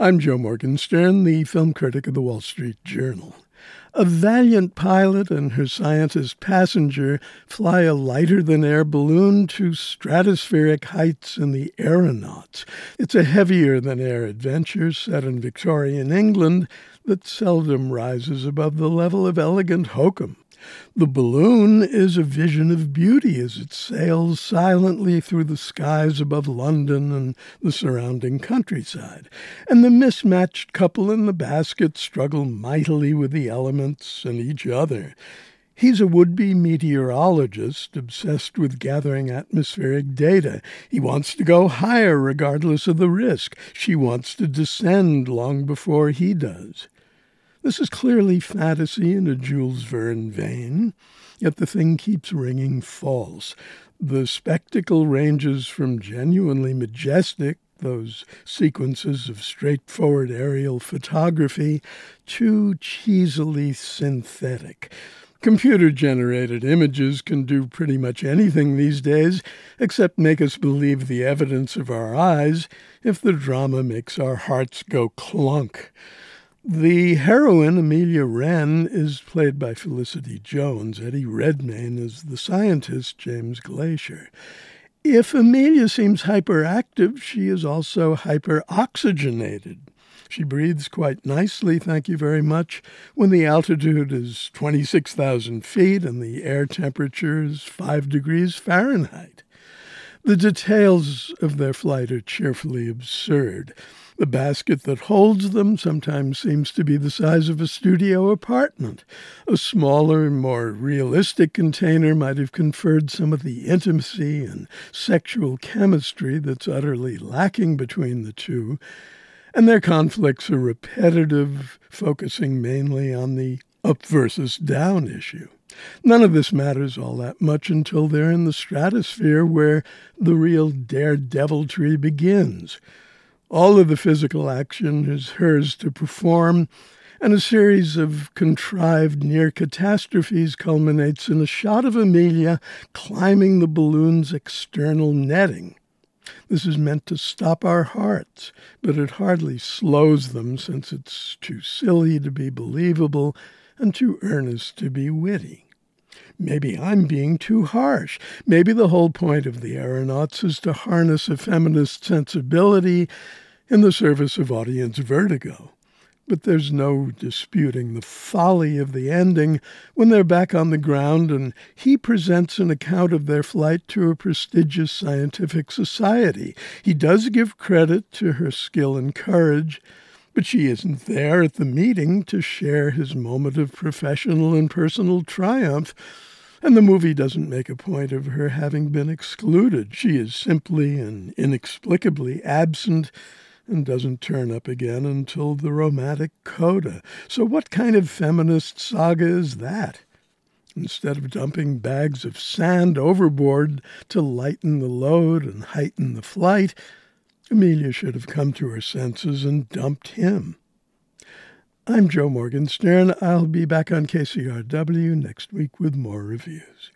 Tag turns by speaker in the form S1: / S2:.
S1: I'm Joe Morgenstern, the film critic of the Wall Street Journal. A valiant pilot and her scientist passenger fly a lighter than air balloon to stratospheric heights in the aeronauts. It's a heavier than air adventure set in Victorian England that seldom rises above the level of elegant hokum. The balloon is a vision of beauty as it sails silently through the skies above London and the surrounding countryside. And the mismatched couple in the basket struggle mightily with the elements and each other. He's a would be meteorologist obsessed with gathering atmospheric data. He wants to go higher regardless of the risk. She wants to descend long before he does. This is clearly fantasy in a Jules Verne vein, yet the thing keeps ringing false. The spectacle ranges from genuinely majestic, those sequences of straightforward aerial photography, to cheesily synthetic. Computer generated images can do pretty much anything these days except make us believe the evidence of our eyes if the drama makes our hearts go clunk. The heroine, Amelia Wren, is played by Felicity Jones. Eddie Redmayne is the scientist, James Glaisher. If Amelia seems hyperactive, she is also hyperoxygenated. She breathes quite nicely, thank you very much, when the altitude is 26,000 feet and the air temperature is 5 degrees Fahrenheit. The details of their flight are cheerfully absurd. The basket that holds them sometimes seems to be the size of a studio apartment. A smaller, more realistic container might have conferred some of the intimacy and sexual chemistry that's utterly lacking between the two, and their conflicts are repetitive, focusing mainly on the up versus down issue. None of this matters all that much until they're in the stratosphere where the real daredeviltry begins. All of the physical action is hers to perform, and a series of contrived near catastrophes culminates in a shot of Amelia climbing the balloon's external netting. This is meant to stop our hearts, but it hardly slows them since it's too silly to be believable and too earnest to be witty. Maybe I'm being too harsh. Maybe the whole point of the aeronauts is to harness a feminist sensibility in the service of audience vertigo. But there's no disputing the folly of the ending when they're back on the ground and he presents an account of their flight to a prestigious scientific society. He does give credit to her skill and courage, but she isn't there at the meeting to share his moment of professional and personal triumph. And the movie doesn't make a point of her having been excluded. She is simply and inexplicably absent and doesn't turn up again until the romantic coda. So, what kind of feminist saga is that? Instead of dumping bags of sand overboard to lighten the load and heighten the flight, Amelia should have come to her senses and dumped him. I'm Joe Morgenstern. I'll be back on KCRW next week with more reviews.